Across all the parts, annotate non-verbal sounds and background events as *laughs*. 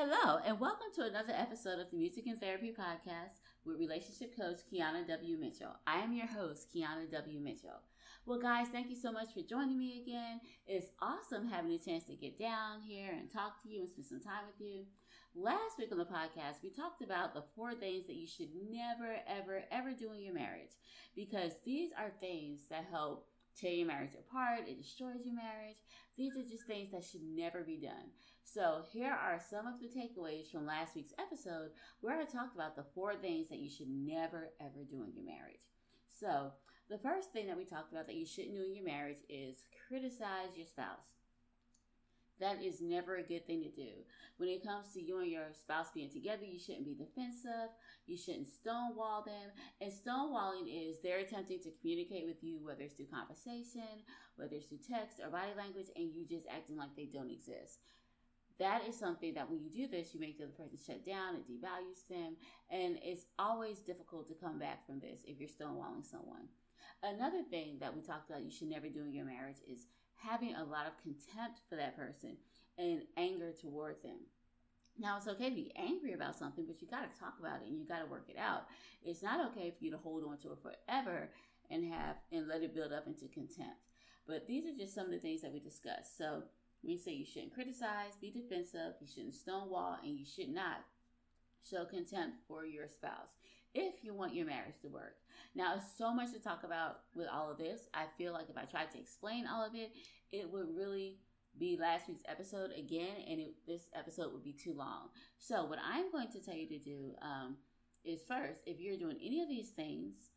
Hello, and welcome to another episode of the Music and Therapy Podcast with relationship coach Kiana W. Mitchell. I am your host, Kiana W. Mitchell. Well, guys, thank you so much for joining me again. It's awesome having a chance to get down here and talk to you and spend some time with you. Last week on the podcast, we talked about the four things that you should never, ever, ever do in your marriage because these are things that help tear your marriage apart, it destroys your marriage. These are just things that should never be done. So, here are some of the takeaways from last week's episode where I talked about the four things that you should never ever do in your marriage. So, the first thing that we talked about that you shouldn't do in your marriage is criticize your spouse. That is never a good thing to do. When it comes to you and your spouse being together, you shouldn't be defensive. You shouldn't stonewall them. And stonewalling is they're attempting to communicate with you, whether it's through conversation, whether it's through text or body language, and you just acting like they don't exist. That is something that when you do this, you make the other person shut down, it devalues them, and it's always difficult to come back from this if you're stonewalling someone. Another thing that we talked about you should never do in your marriage is having a lot of contempt for that person and anger toward them. Now, it's okay to be angry about something, but you got to talk about it and you got to work it out. It's not okay for you to hold on to it forever and have and let it build up into contempt. But these are just some of the things that we discussed. So, we say you shouldn't criticize, be defensive, you shouldn't stonewall, and you should not show contempt for your spouse if you want your marriage to work. Now, it's so much to talk about with all of this. I feel like if I tried to explain all of it, it would really be last week's episode again, and it, this episode would be too long. So, what I'm going to tell you to do um, is first, if you're doing any of these things,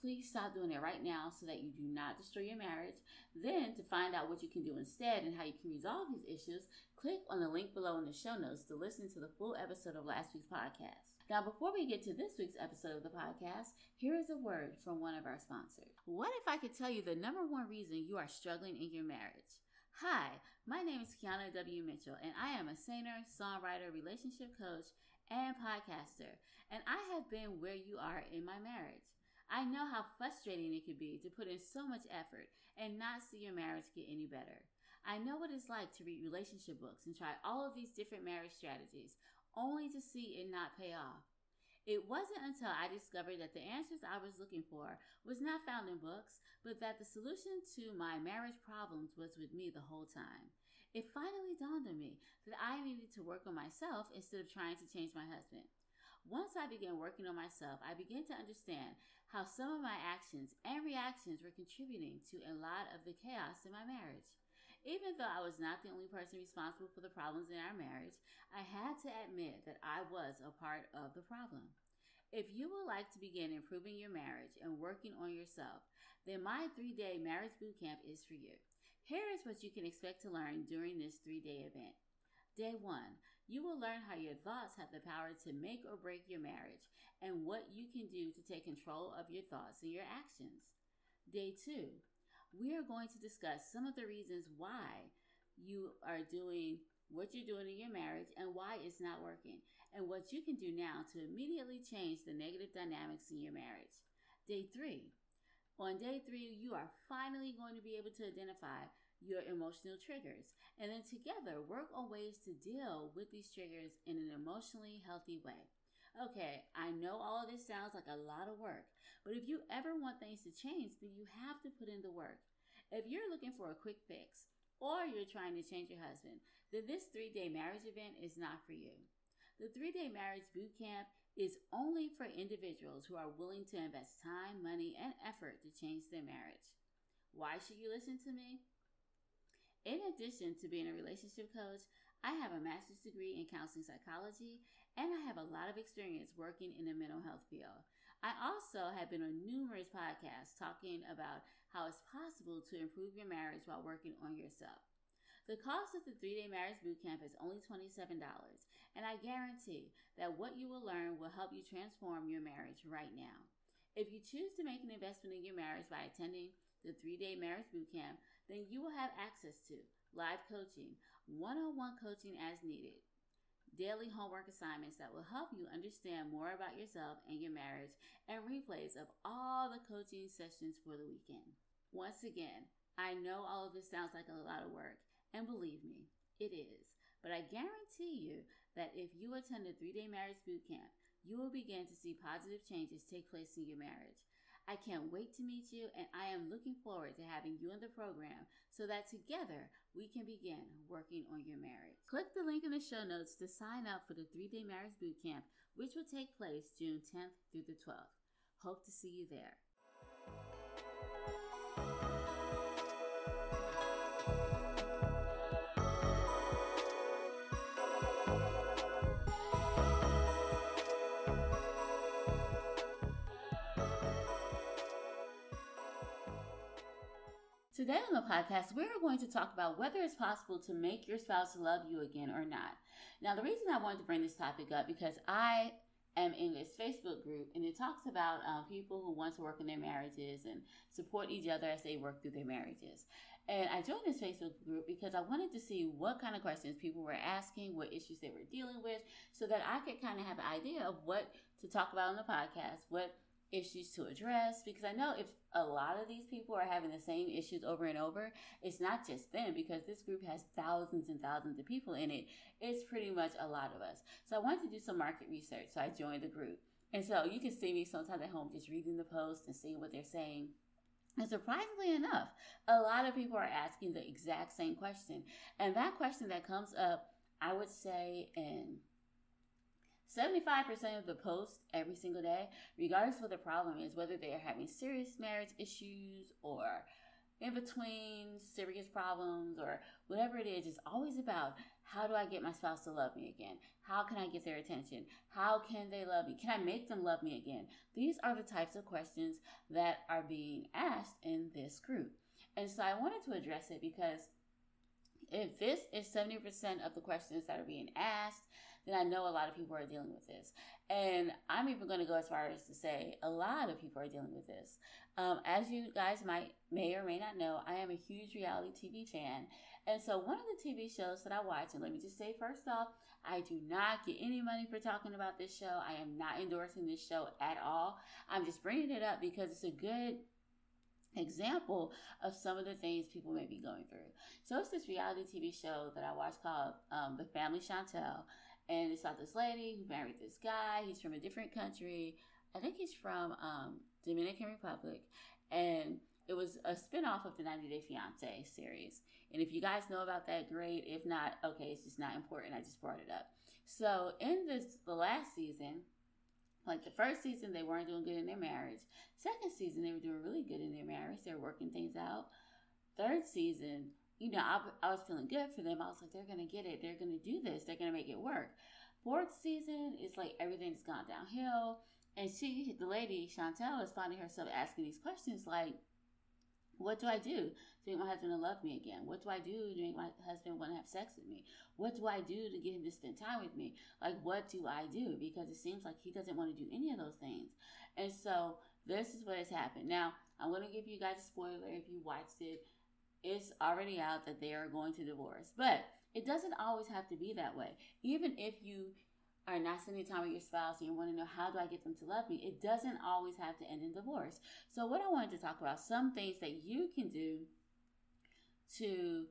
please stop doing it right now so that you do not destroy your marriage. Then, to find out what you can do instead and how you can resolve these issues, click on the link below in the show notes to listen to the full episode of last week's podcast. Now, before we get to this week's episode of the podcast, here is a word from one of our sponsors. What if I could tell you the number one reason you are struggling in your marriage? Hi, my name is Kiana W. Mitchell, and I am a singer, songwriter, relationship coach, and podcaster. And I have been where you are in my marriage. I know how frustrating it could be to put in so much effort and not see your marriage get any better. I know what it's like to read relationship books and try all of these different marriage strategies only to see it not pay off. It wasn't until I discovered that the answers I was looking for was not found in books, but that the solution to my marriage problems was with me the whole time. It finally dawned on me that I needed to work on myself instead of trying to change my husband. Once I began working on myself, I began to understand how some of my actions and reactions were contributing to a lot of the chaos in my marriage. Even though I was not the only person responsible for the problems in our marriage, I had to admit that I was a part of the problem. If you would like to begin improving your marriage and working on yourself, then my three day marriage boot camp is for you. Here is what you can expect to learn during this three day event. Day one, you will learn how your thoughts have the power to make or break your marriage and what you can do to take control of your thoughts and your actions. Day two, we are going to discuss some of the reasons why you are doing what you're doing in your marriage and why it's not working, and what you can do now to immediately change the negative dynamics in your marriage. Day three, on day three, you are finally going to be able to identify your emotional triggers. And then together, work on ways to deal with these triggers in an emotionally healthy way. Okay, I know all of this sounds like a lot of work, but if you ever want things to change, then you have to put in the work. If you're looking for a quick fix or you're trying to change your husband, then this three day marriage event is not for you. The three day marriage boot camp is only for individuals who are willing to invest time, money, and effort to change their marriage. Why should you listen to me? In addition to being a relationship coach, I have a master's degree in counseling psychology and I have a lot of experience working in the mental health field. I also have been on numerous podcasts talking about how it's possible to improve your marriage while working on yourself. The cost of the three day marriage bootcamp is only $27, and I guarantee that what you will learn will help you transform your marriage right now. If you choose to make an investment in your marriage by attending the three day marriage bootcamp, then you will have access to live coaching, one on one coaching as needed, daily homework assignments that will help you understand more about yourself and your marriage, and replays of all the coaching sessions for the weekend. Once again, I know all of this sounds like a lot of work, and believe me, it is. but I guarantee you that if you attend a three day marriage boot camp, you will begin to see positive changes take place in your marriage. I can't wait to meet you, and I am looking forward to having you in the program so that together we can begin working on your marriage. Click the link in the show notes to sign up for the three day marriage boot camp, which will take place June 10th through the 12th. Hope to see you there. Today on the podcast, we're going to talk about whether it's possible to make your spouse love you again or not. Now, the reason I wanted to bring this topic up because I am in this Facebook group and it talks about um, people who want to work in their marriages and support each other as they work through their marriages. And I joined this Facebook group because I wanted to see what kind of questions people were asking, what issues they were dealing with, so that I could kind of have an idea of what to talk about on the podcast, what issues to address because I know if a lot of these people are having the same issues over and over, it's not just them because this group has thousands and thousands of people in it. It's pretty much a lot of us. So I wanted to do some market research. So I joined the group. And so you can see me sometimes at home just reading the post and seeing what they're saying. And surprisingly enough, a lot of people are asking the exact same question. And that question that comes up, I would say in 75% of the posts every single day, regardless of what the problem is, whether they are having serious marriage issues or in between serious problems or whatever it is, is always about how do I get my spouse to love me again? How can I get their attention? How can they love me? Can I make them love me again? These are the types of questions that are being asked in this group. And so I wanted to address it because if this is 70% of the questions that are being asked, then I know a lot of people are dealing with this. And I'm even going to go as far as to say a lot of people are dealing with this. Um, as you guys might may or may not know, I am a huge reality TV fan. And so one of the TV shows that I watch, and let me just say first off, I do not get any money for talking about this show. I am not endorsing this show at all. I'm just bringing it up because it's a good example of some of the things people may be going through. So it's this reality TV show that I watch called um, The Family Chantel. And it's about this lady who married this guy. He's from a different country. I think he's from um, Dominican Republic. And it was a spinoff of the 90 Day Fiance series. And if you guys know about that, great. If not, okay, it's just not important. I just brought it up. So in this, the last season, like the first season, they weren't doing good in their marriage. Second season, they were doing really good in their marriage. They were working things out. Third season, you know, I, I was feeling good for them. I was like, they're going to get it. They're going to do this. They're going to make it work. Fourth season is like everything's gone downhill. And she, the lady, Chantel, is finding herself asking these questions like, what do I do to make my husband to love me again? What do I do to make my husband want to have sex with me? What do I do to get him to spend time with me? Like, what do I do? Because it seems like he doesn't want to do any of those things. And so, this is what has happened. Now, I'm going to give you guys a spoiler if you watched it. It's already out that they are going to divorce. But it doesn't always have to be that way. Even if you are not spending time with your spouse and you want to know how do I get them to love me, it doesn't always have to end in divorce. So, what I wanted to talk about some things that you can do to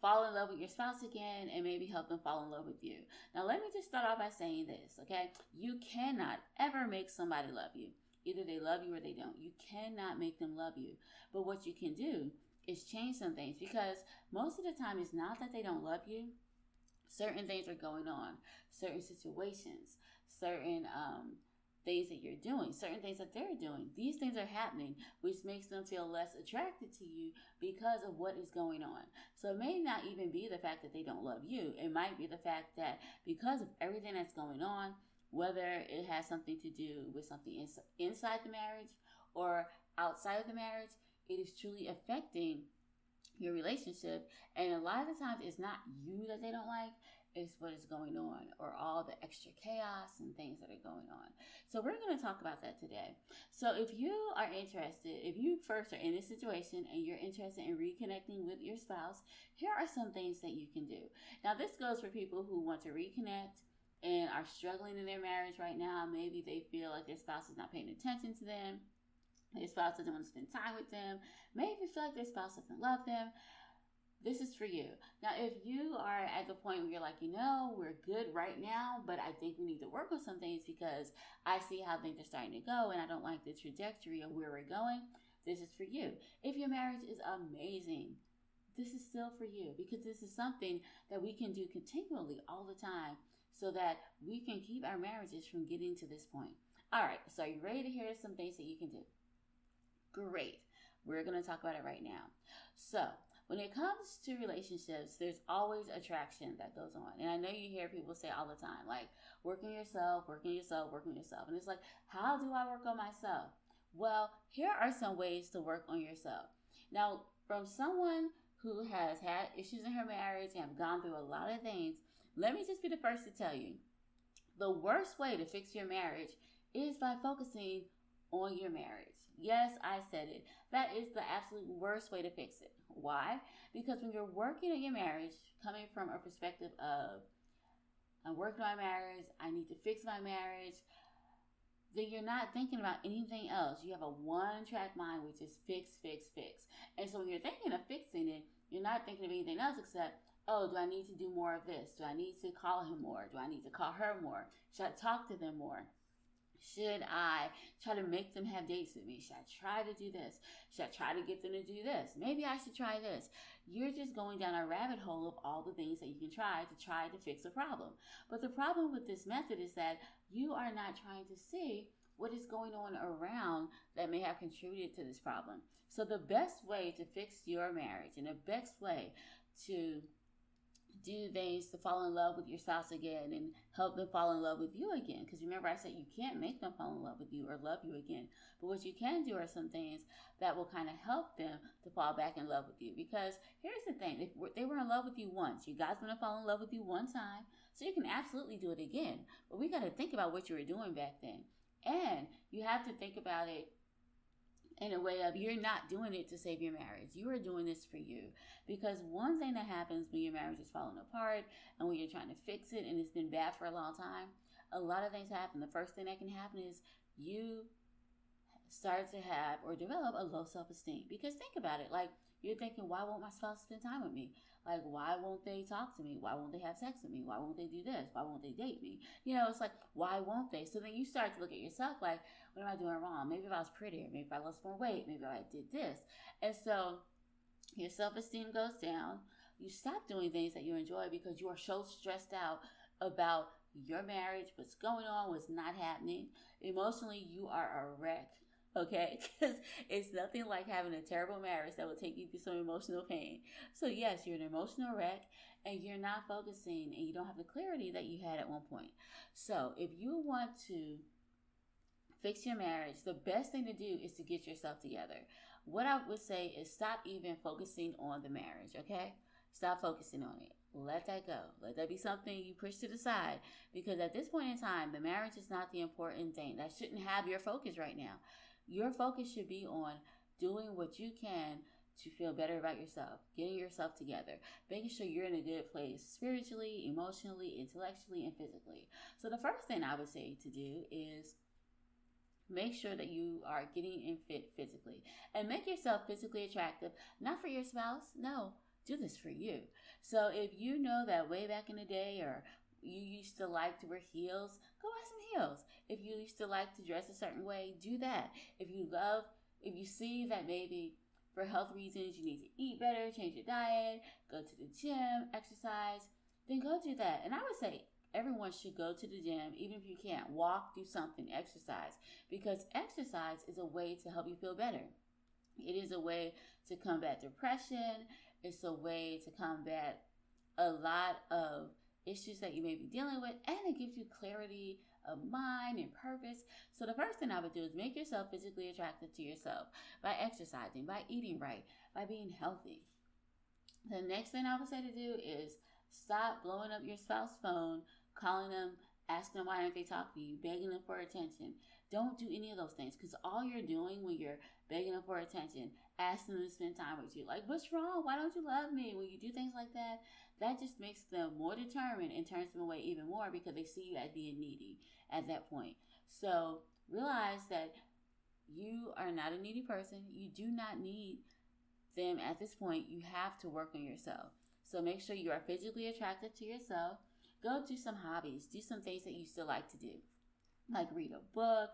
fall in love with your spouse again and maybe help them fall in love with you. Now, let me just start off by saying this, okay? You cannot ever make somebody love you. Either they love you or they don't. You cannot make them love you. But what you can do is change some things because most of the time it's not that they don't love you certain things are going on, certain situations, certain um, things that you're doing, certain things that they're doing. These things are happening, which makes them feel less attracted to you because of what is going on. So it may not even be the fact that they don't love you. It might be the fact that because of everything that's going on, whether it has something to do with something ins- inside the marriage or outside of the marriage, it is truly affecting your relationship. And a lot of the times it's not you that they don't like, it's what is going on or all the extra chaos and things that are going on. So we're going to talk about that today. So if you are interested, if you first are in this situation and you're interested in reconnecting with your spouse, here are some things that you can do. Now this goes for people who want to reconnect and are struggling in their marriage right now. Maybe they feel like their spouse is not paying attention to them –. Their spouse doesn't want to spend time with them. Maybe feel like their spouse doesn't love them. this is for you. Now, if you are at the point where you're like, you know, we're good right now, but I think we need to work on some things because I see how things are starting to go and I don't like the trajectory of where we're going, this is for you. If your marriage is amazing, this is still for you because this is something that we can do continually all the time so that we can keep our marriages from getting to this point. All right, so are you ready to hear some things that you can do? Great. We're going to talk about it right now. So, when it comes to relationships, there's always attraction that goes on. And I know you hear people say all the time, like, working yourself, working yourself, working yourself. And it's like, how do I work on myself? Well, here are some ways to work on yourself. Now, from someone who has had issues in her marriage and have gone through a lot of things, let me just be the first to tell you the worst way to fix your marriage is by focusing on your marriage. Yes, I said it. That is the absolute worst way to fix it. Why? Because when you're working on your marriage, coming from a perspective of, I'm working on my marriage, I need to fix my marriage, then you're not thinking about anything else. You have a one track mind, which is fix, fix, fix. And so when you're thinking of fixing it, you're not thinking of anything else except, oh, do I need to do more of this? Do I need to call him more? Do I need to call her more? Should I talk to them more? Should I try to make them have dates with me? Should I try to do this? Should I try to get them to do this? Maybe I should try this. You're just going down a rabbit hole of all the things that you can try to try to fix a problem. But the problem with this method is that you are not trying to see what is going on around that may have contributed to this problem. So the best way to fix your marriage and the best way to do things to fall in love with your spouse again and help them fall in love with you again. Because remember, I said you can't make them fall in love with you or love you again. But what you can do are some things that will kind of help them to fall back in love with you. Because here's the thing if they were in love with you once, you guys going to fall in love with you one time. So you can absolutely do it again. But we got to think about what you were doing back then. And you have to think about it in a way of you're not doing it to save your marriage. You are doing this for you. Because one thing that happens when your marriage is falling apart and when you're trying to fix it and it's been bad for a long time, a lot of things happen. The first thing that can happen is you start to have or develop a low self esteem. Because think about it like you're thinking, why won't my spouse spend time with me? Like, why won't they talk to me? Why won't they have sex with me? Why won't they do this? Why won't they date me? You know, it's like, why won't they? So then you start to look at yourself like, what am I doing wrong? Maybe if I was prettier, maybe if I lost more weight, maybe if I did this. And so your self esteem goes down. You stop doing things that you enjoy because you are so stressed out about your marriage, what's going on, what's not happening. Emotionally, you are a wreck okay? *laughs* Because it's nothing like having a terrible marriage that will take you through some emotional pain. So, yes, you're an emotional wreck and you're not focusing and you don't have the clarity that you had at one point. So, if you want to fix your marriage, the best thing to do is to get yourself together. What I would say is stop even focusing on the marriage, okay? Stop focusing on it. Let that go. Let that be something you push to the side because at this point in time, the marriage is not the important thing. That shouldn't have your focus right now. Your focus should be on doing what you can to feel better about yourself, getting yourself together, making sure you're in a good place spiritually, emotionally, intellectually, and physically. So, the first thing I would say to do is make sure that you are getting in fit physically and make yourself physically attractive, not for your spouse, no. Do this for you. So, if you know that way back in the day, or you used to like to wear heels, go buy some heels. If you used to like to dress a certain way, do that. If you love, if you see that maybe for health reasons you need to eat better, change your diet, go to the gym, exercise, then go do that. And I would say everyone should go to the gym, even if you can't walk, do something, exercise, because exercise is a way to help you feel better. It is a way to combat depression. It's a way to combat a lot of issues that you may be dealing with, and it gives you clarity of mind and purpose. So, the first thing I would do is make yourself physically attractive to yourself by exercising, by eating right, by being healthy. The next thing I would say to do is stop blowing up your spouse's phone, calling them, asking them why aren't they talking to you, begging them for attention. Don't do any of those things because all you're doing when you're begging them for attention, asking them to spend time with you, like, what's wrong? Why don't you love me? When you do things like that, that just makes them more determined and turns them away even more because they see you as being needy at that point. So realize that you are not a needy person. You do not need them at this point you have to work on yourself. So make sure you are physically attractive to yourself. Go do some hobbies. Do some things that you still like to do, like read a book.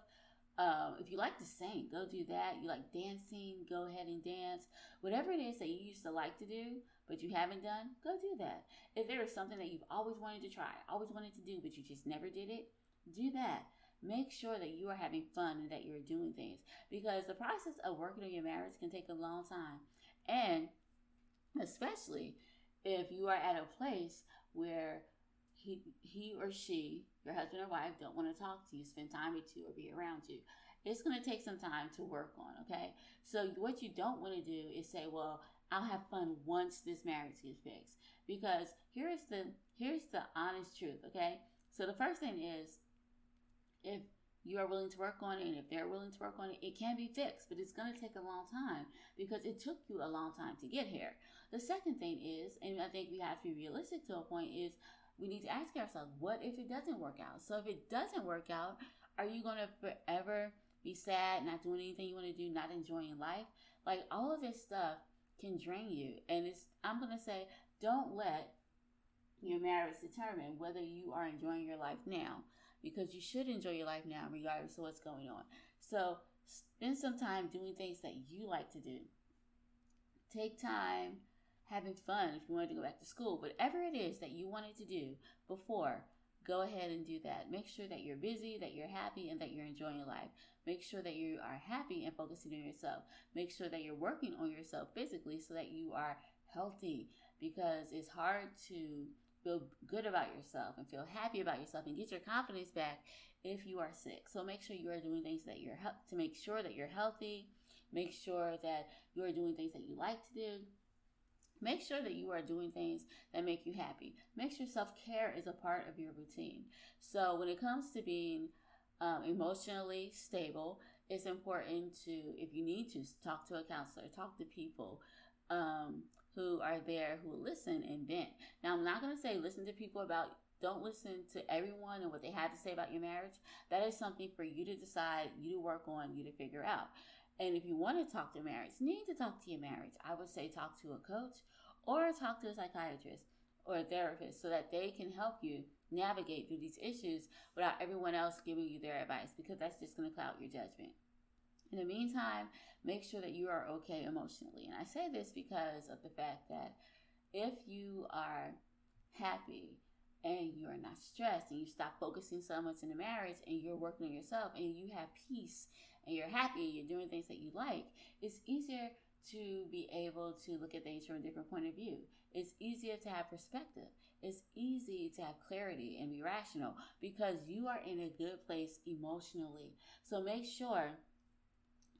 Um, if you like to sing, go do that. You like dancing, go ahead and dance. Whatever it is that you used to like to do, but you haven't done, go do that. If there is something that you've always wanted to try, always wanted to do, but you just never did it, do that. Make sure that you are having fun and that you're doing things because the process of working on your marriage can take a long time. And especially if you are at a place where he, he or she, your husband or wife, don't want to talk to you, spend time with you, or be around you, it's going to take some time to work on, okay? So, what you don't want to do is say, well, I'll have fun once this marriage gets fixed. Because here's the here's the honest truth, okay? So the first thing is if you are willing to work on it and if they're willing to work on it, it can be fixed, but it's going to take a long time because it took you a long time to get here. The second thing is, and I think we have to be realistic to a point, is we need to ask ourselves, what if it doesn't work out? So if it doesn't work out, are you going to forever be sad, not doing anything you want to do, not enjoying life? Like all of this stuff can drain you. And it's I'm gonna say, don't let your marriage determine whether you are enjoying your life now. Because you should enjoy your life now, regardless of what's going on. So spend some time doing things that you like to do. Take time having fun if you wanted to go back to school. Whatever it is that you wanted to do before, go ahead and do that. Make sure that you're busy, that you're happy, and that you're enjoying life. Make sure that you are happy and focusing on yourself. Make sure that you're working on yourself physically so that you are healthy because it's hard to feel good about yourself and feel happy about yourself and get your confidence back if you are sick. So make sure you are doing things that you're to make sure that you're healthy. Make sure that you are doing things that you like to do. Make sure that you are doing things that make you happy. Make sure self care is a part of your routine. So, when it comes to being um, emotionally stable, it's important to, if you need to, talk to a counselor, talk to people um, who are there who listen and vent. Now, I'm not going to say listen to people about, don't listen to everyone and what they have to say about your marriage. That is something for you to decide, you to work on, you to figure out. And if you want to talk to marriage, need to talk to your marriage. I would say talk to a coach or talk to a psychiatrist or a therapist so that they can help you navigate through these issues without everyone else giving you their advice because that's just going to cloud your judgment. In the meantime, make sure that you are okay emotionally. And I say this because of the fact that if you are happy and you are not stressed and you stop focusing so much in the marriage and you're working on yourself and you have peace and you're happy and you're doing things that you like, it's easier to be able to look at things from a different point of view. It's easier to have perspective. It's easy to have clarity and be rational because you are in a good place emotionally. So make sure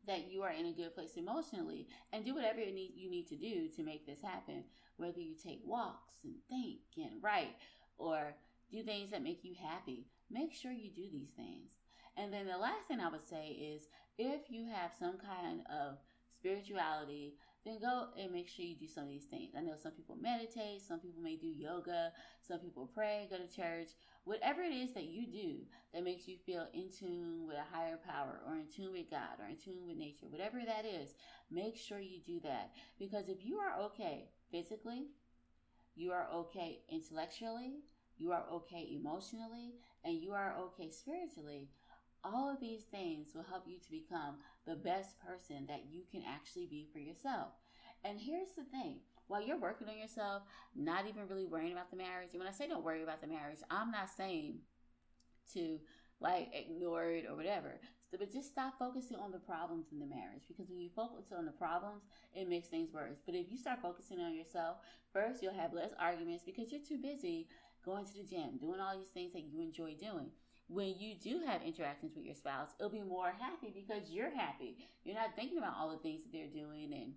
that you are in a good place emotionally and do whatever you need, you need to do to make this happen. Whether you take walks and think and write or do things that make you happy, make sure you do these things. And then the last thing I would say is if you have some kind of spirituality, then go and make sure you do some of these things. I know some people meditate, some people may do yoga, some people pray, go to church. Whatever it is that you do that makes you feel in tune with a higher power or in tune with God or in tune with nature, whatever that is, make sure you do that. Because if you are okay physically, you are okay intellectually, you are okay emotionally, and you are okay spiritually, all of these things will help you to become the best person that you can actually be for yourself. And here's the thing while you're working on yourself, not even really worrying about the marriage, and when I say don't worry about the marriage, I'm not saying to like ignore it or whatever. But just stop focusing on the problems in the marriage because when you focus on the problems, it makes things worse. But if you start focusing on yourself, first you'll have less arguments because you're too busy going to the gym, doing all these things that you enjoy doing when you do have interactions with your spouse, it'll be more happy because you're happy. You're not thinking about all the things that they're doing and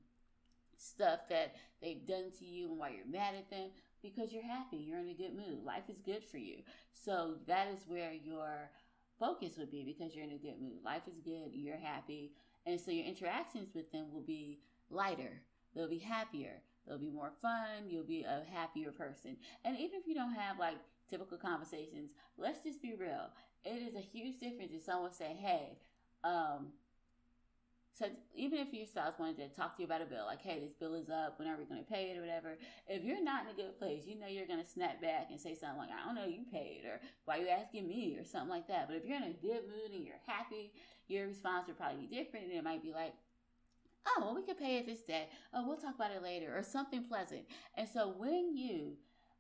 stuff that they've done to you and why you're mad at them because you're happy. You're in a good mood. Life is good for you. So that is where your focus would be because you're in a good mood. Life is good. You're happy. And so your interactions with them will be lighter. They'll be happier. They'll be more fun. You'll be a happier person. And even if you don't have like typical conversations. Let's just be real. It is a huge difference if someone say, "Hey, um, So even if your spouse wanted to talk to you about a bill, like, hey, this bill is up, when are we going to pay it or whatever, if you're not in a good place, you know you're going to snap back and say something like, I don't know, you paid, or why are you asking me, or something like that. But if you're in a good mood and you're happy, your response would probably be different, and it might be like, oh, well, we could pay it this day. Oh, we'll talk about it later, or something pleasant. And so when you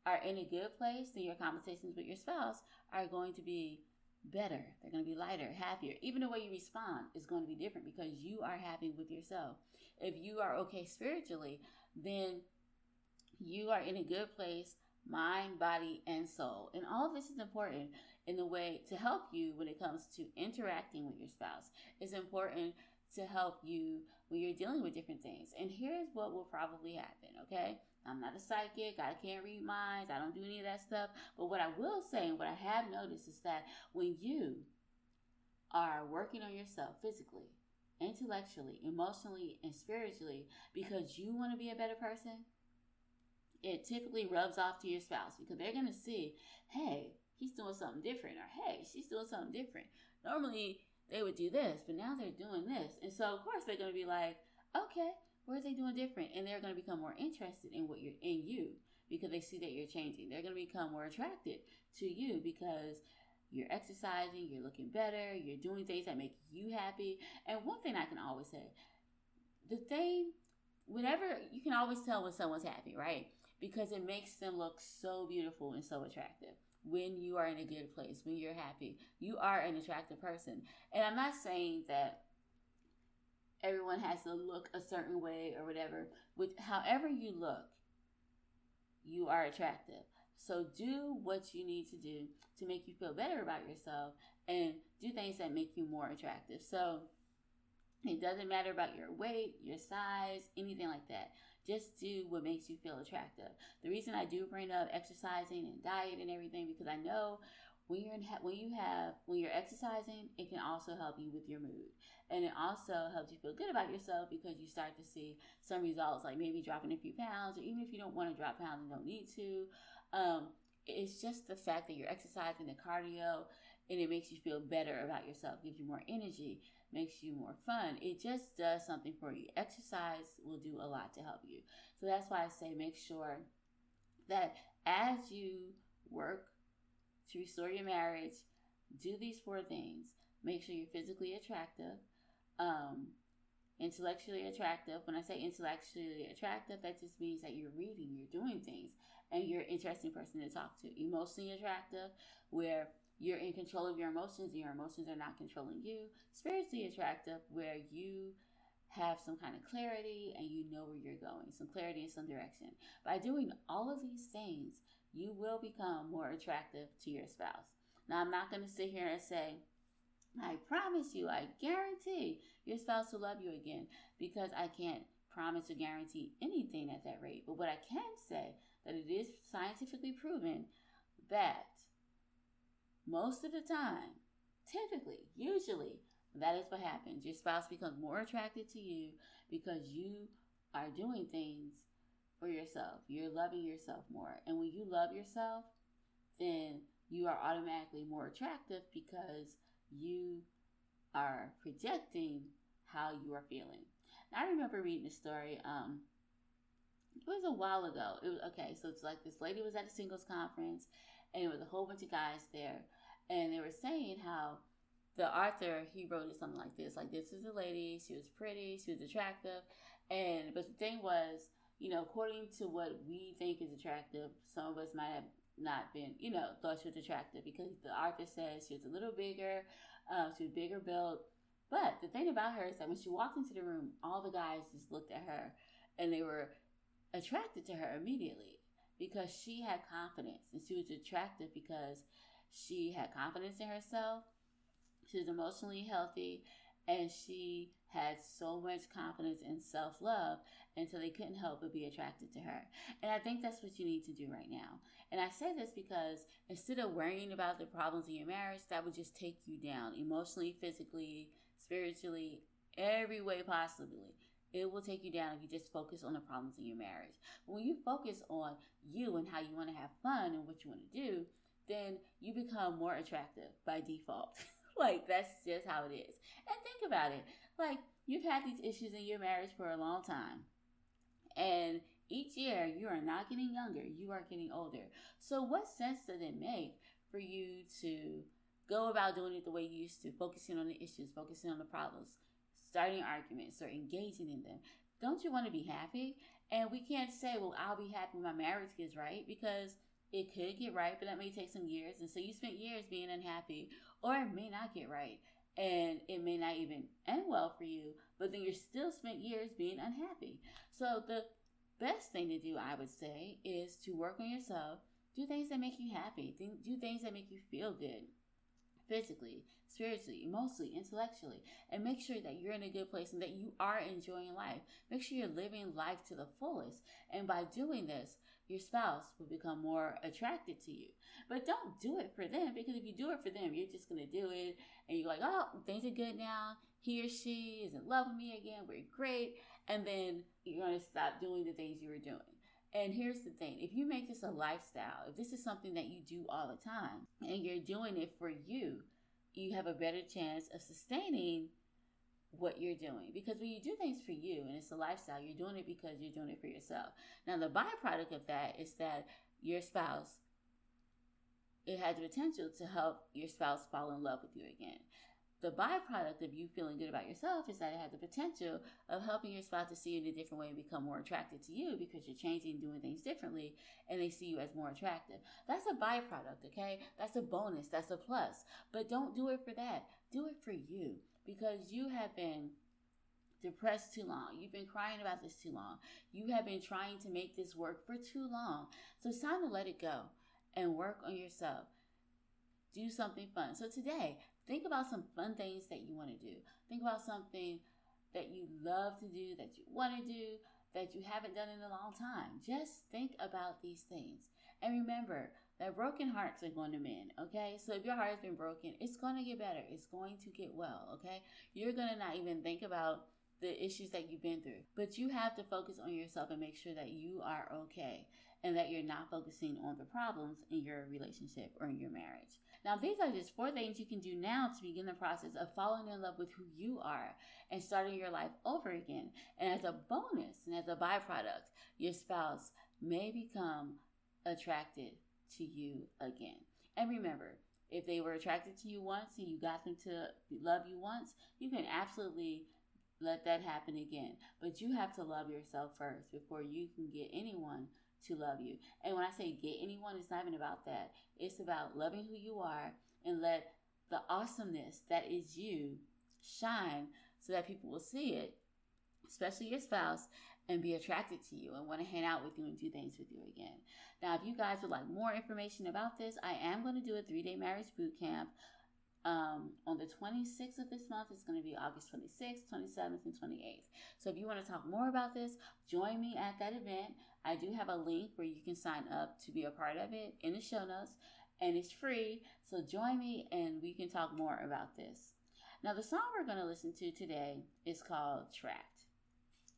are in a good place, then your conversations with your spouse are going to be better. They're going to be lighter, happier. Even the way you respond is going to be different because you are happy with yourself. If you are okay spiritually, then you are in a good place, mind, body, and soul. And all of this is important in the way to help you when it comes to interacting with your spouse. It's important to help you when you're dealing with different things. And here's what will probably happen, okay? I'm not a psychic. I can't read minds. I don't do any of that stuff. But what I will say and what I have noticed is that when you are working on yourself physically, intellectually, emotionally, and spiritually because you want to be a better person, it typically rubs off to your spouse because they're going to see, hey, he's doing something different, or hey, she's doing something different. Normally, they would do this, but now they're doing this. And so, of course, they're going to be like, okay, what are they doing different? And they're going to become more interested in what you're in you because they see that you're changing. They're going to become more attracted to you because you're exercising, you're looking better, you're doing things that make you happy. And one thing I can always say, the thing, whenever you can always tell when someone's happy, right? Because it makes them look so beautiful and so attractive when you are in a good place, when you're happy. You are an attractive person. And I'm not saying that everyone has to look a certain way or whatever. With however you look, you are attractive. So do what you need to do to make you feel better about yourself and do things that make you more attractive. So it doesn't matter about your weight, your size, anything like that. Just do what makes you feel attractive. The reason I do bring up exercising and diet and everything because I know when you're in when you have when you're exercising, it can also help you with your mood, and it also helps you feel good about yourself because you start to see some results, like maybe dropping a few pounds, or even if you don't want to drop pounds and don't need to. Um, it's just the fact that you're exercising the cardio, and it makes you feel better about yourself, gives you more energy, makes you more fun. It just does something for you. Exercise will do a lot to help you. So that's why I say make sure that as you work to restore your marriage, do these four things. Make sure you're physically attractive, um, intellectually attractive. When I say intellectually attractive, that just means that you're reading, you're doing things, and you're an interesting person to talk to. Emotionally attractive, where you're in control of your emotions and your emotions are not controlling you. Spiritually attractive, where you have some kind of clarity and you know where you're going, some clarity in some direction. By doing all of these things, you will become more attractive to your spouse. Now, I'm not going to sit here and say, I promise you, I guarantee your spouse will love you again because I can't promise or guarantee anything at that rate. But what I can say that it is scientifically proven that most of the time, typically, usually, that is what happens. Your spouse becomes more attracted to you because you are doing things for yourself. You're loving yourself more. And when you love yourself, then you are automatically more attractive because you are projecting how you are feeling. I remember reading a story. Um, it was a while ago. It was okay. So it's like this lady was at a singles conference, and it was a whole bunch of guys there, and they were saying how the author he wrote it something like this: like this is a lady. She was pretty. She was attractive, and but the thing was you know, according to what we think is attractive, some of us might have not been, you know, thought she was attractive because the artist says she was a little bigger, um, she was bigger built. But the thing about her is that when she walked into the room, all the guys just looked at her and they were attracted to her immediately because she had confidence and she was attractive because she had confidence in herself. She was emotionally healthy and she had so much confidence and self love and so they couldn't help but be attracted to her. And I think that's what you need to do right now. And I say this because instead of worrying about the problems in your marriage, that would just take you down emotionally, physically, spiritually, every way possibly. It will take you down if you just focus on the problems in your marriage. But when you focus on you and how you want to have fun and what you want to do, then you become more attractive by default. *laughs* like that's just how it is. And think about it. Like you've had these issues in your marriage for a long time. And each year you are not getting younger, you are getting older. So what sense does it make for you to go about doing it the way you used to, focusing on the issues, focusing on the problems, starting arguments or engaging in them? Don't you want to be happy? And we can't say, well, I'll be happy when my marriage gets right because it could get right, but that may take some years. And so you spent years being unhappy, or it may not get right. And it may not even end well for you, but then you're still spent years being unhappy. So the best thing to do, I would say, is to work on yourself, do things that make you happy, do things that make you feel good physically, spiritually, emotionally, intellectually, and make sure that you're in a good place and that you are enjoying life. Make sure you're living life to the fullest. And by doing this, your spouse will become more attracted to you. But don't do it for them because if you do it for them, you're just going to do it and you're like, oh, things are good now. He or she is in love with me again. We're great. And then you're going to stop doing the things you were doing. And here's the thing if you make this a lifestyle, if this is something that you do all the time and you're doing it for you, you have a better chance of sustaining what you're doing. Because when you do things for you and it's a lifestyle, you're doing it because you're doing it for yourself. Now, the byproduct of that is that your spouse, it has the potential to help your spouse fall in love with you again the byproduct of you feeling good about yourself is that it has the potential of helping your spouse to see you in a different way and become more attracted to you because you're changing, and doing things differently, and they see you as more attractive. That's a byproduct, okay? That's a bonus, that's a plus. But don't do it for that. Do it for you because you have been depressed too long. You've been crying about this too long. You have been trying to make this work for too long. So it's time to let it go and work on yourself. Do something fun. So today, Think about some fun things that you want to do. Think about something that you love to do, that you want to do, that you haven't done in a long time. Just think about these things. And remember that broken hearts are going to mend, okay? So if your heart has been broken, it's going to get better. It's going to get well, okay? You're going to not even think about the issues that you've been through, but you have to focus on yourself and make sure that you are okay and that you're not focusing on the problems in your relationship or in your marriage. Now, these are just four things you can do now to begin the process of falling in love with who you are and starting your life over again. And as a bonus and as a byproduct, your spouse may become attracted to you again. And remember, if they were attracted to you once and you got them to love you once, you can absolutely let that happen again. But you have to love yourself first before you can get anyone to love you. And when I say get anyone, it's not even about that. It's about loving who you are and let the awesomeness that is you shine so that people will see it, especially your spouse, and be attracted to you and want to hang out with you and do things with you again. Now, if you guys would like more information about this, I am going to do a three day marriage boot camp um, on the 26th of this month. It's going to be August 26th, 27th, and 28th. So if you want to talk more about this, join me at that event. I do have a link where you can sign up to be a part of it in the show notes, and it's free. So join me and we can talk more about this. Now, the song we're going to listen to today is called Trapped.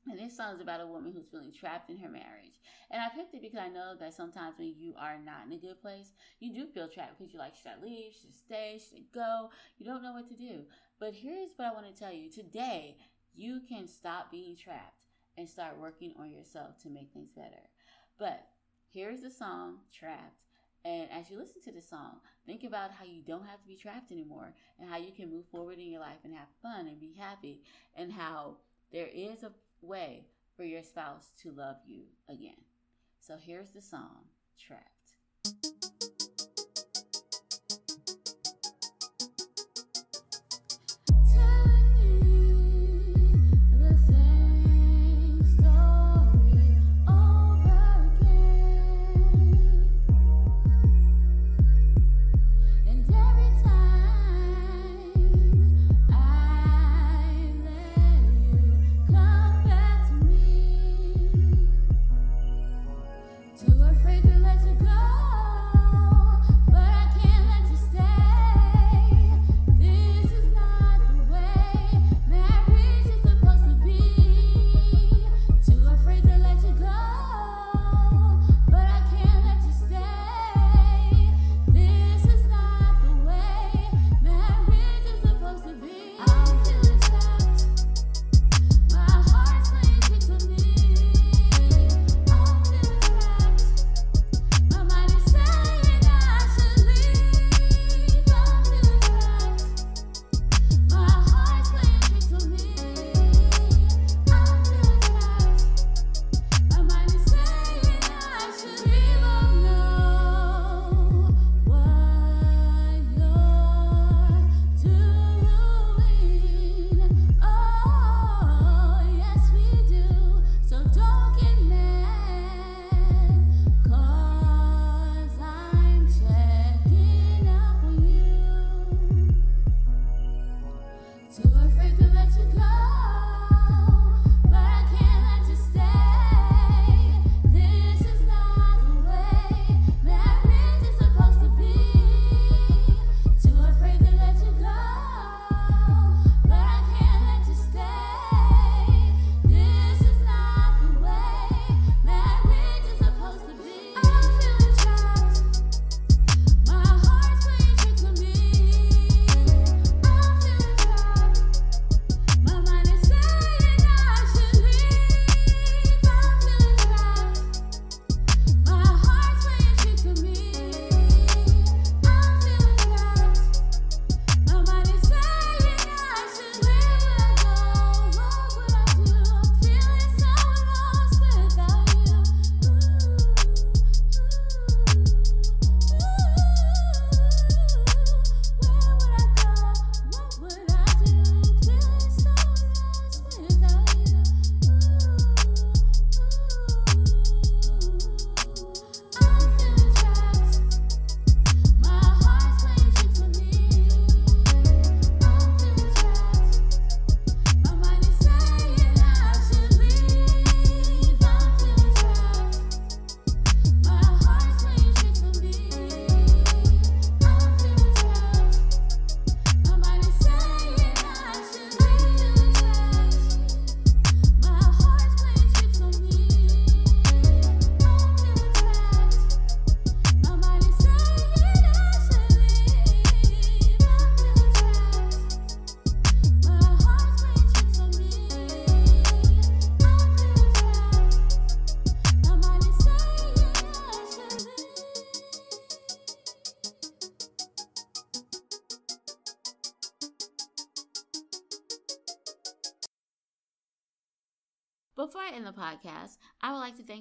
And this song is about a woman who's feeling trapped in her marriage. And I picked it because I know that sometimes when you are not in a good place, you do feel trapped because you're like, should I leave? Should I stay? Should I go? You don't know what to do. But here's what I want to tell you today, you can stop being trapped and start working on yourself to make things better. But here's the song, Trapped. And as you listen to the song, think about how you don't have to be trapped anymore and how you can move forward in your life and have fun and be happy and how there is a way for your spouse to love you again. So here's the song, Trapped.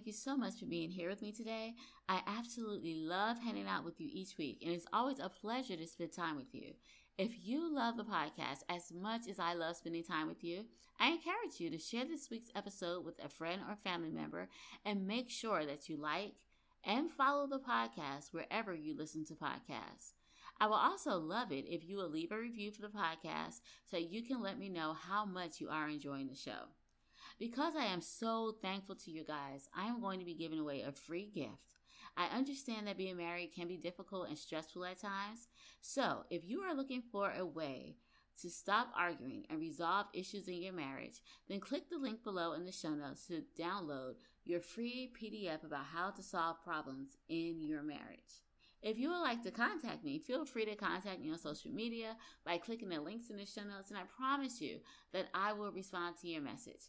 Thank you so much for being here with me today. I absolutely love hanging out with you each week, and it's always a pleasure to spend time with you. If you love the podcast as much as I love spending time with you, I encourage you to share this week's episode with a friend or family member and make sure that you like and follow the podcast wherever you listen to podcasts. I will also love it if you will leave a review for the podcast so you can let me know how much you are enjoying the show. Because I am so thankful to you guys, I am going to be giving away a free gift. I understand that being married can be difficult and stressful at times. So, if you are looking for a way to stop arguing and resolve issues in your marriage, then click the link below in the show notes to download your free PDF about how to solve problems in your marriage. If you would like to contact me, feel free to contact me on social media by clicking the links in the show notes, and I promise you that I will respond to your message.